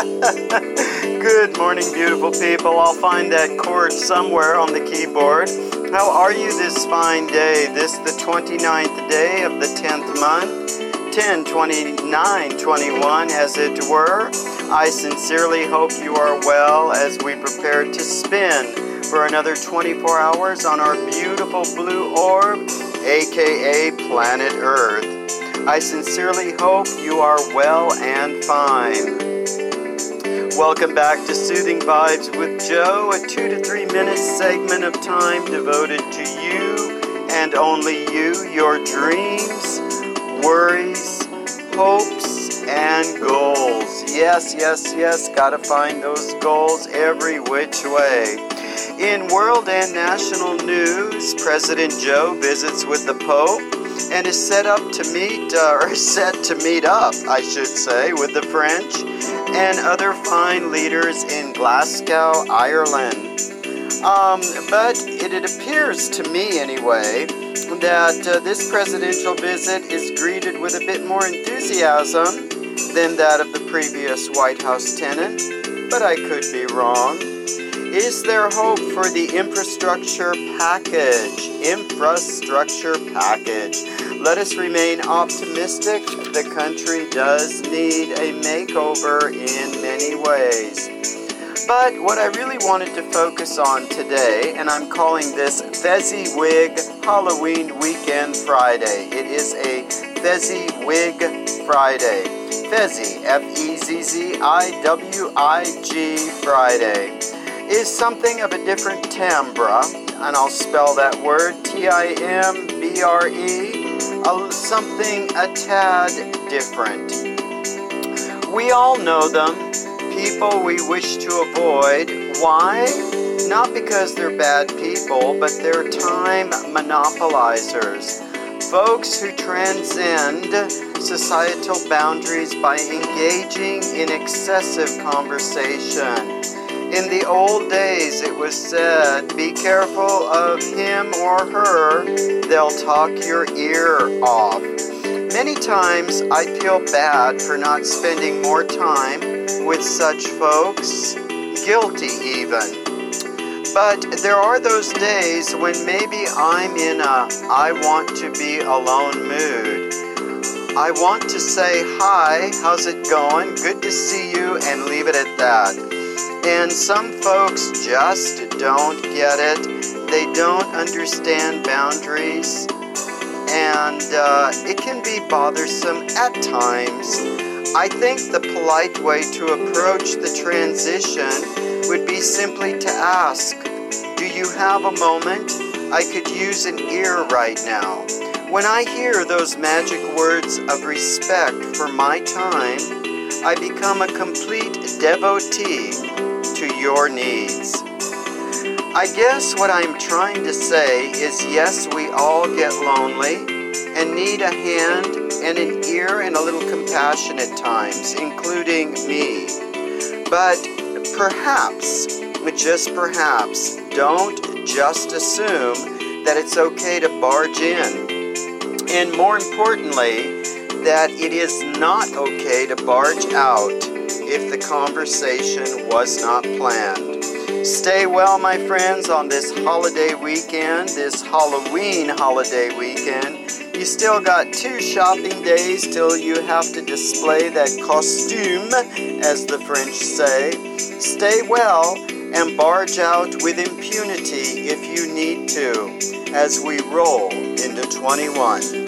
Good morning, beautiful people. I'll find that chord somewhere on the keyboard. How are you this fine day? This the 29th day of the 10th month, 10 29 21 as it were. I sincerely hope you are well as we prepare to spin for another 24 hours on our beautiful blue orb, aka planet Earth. I sincerely hope you are well and fine. Welcome back to Soothing Vibes with Joe, a two to three minute segment of time devoted to you and only you, your dreams, worries, hopes, and goals. Yes, yes, yes, gotta find those goals every which way. In world and national news, President Joe visits with the Pope and is set up to meet, uh, or set to meet up, I should say, with the French and other fine leaders in Glasgow, Ireland. Um, but it, it, appears to me, anyway, that uh, this presidential visit is greeted with a bit more enthusiasm than that of the previous White House tenant, but I could be wrong. Is there hope for the infrastructure package? Infrastructure package. Let us remain optimistic. The country does need a makeover in many ways. But what I really wanted to focus on today, and I'm calling this Fezziwig Halloween Weekend Friday. It is a Fezziwig Friday. Fezzi, F E Z Z I W I G Friday is something of a different timbre, and I'll spell that word T I M B R E, something a tad different. We all know them, people we wish to avoid. Why? Not because they're bad people, but they're time monopolizers. Folks who transcend societal boundaries by engaging in excessive conversation. In the old days, it was said, Be careful of him or her, they'll talk your ear off. Many times I feel bad for not spending more time with such folks, guilty even. But there are those days when maybe I'm in a I want to be alone mood. I want to say, Hi, how's it going? Good to see you, and leave it at that. And some folks just don't get it. They don't understand boundaries. And uh, it can be bothersome at times. I think the polite way to approach the transition would be simply to ask Do you have a moment? I could use an ear right now. When I hear those magic words of respect for my time, I become a complete devotee to your needs. I guess what I'm trying to say is yes, we all get lonely and need a hand and an ear and a little compassion at times, including me. But perhaps, just perhaps, don't just assume that it's okay to barge in. And more importantly, that it is not okay to barge out if the conversation was not planned. Stay well, my friends, on this holiday weekend, this Halloween holiday weekend. You still got two shopping days till you have to display that costume, as the French say. Stay well and barge out with impunity if you need to, as we roll into 21.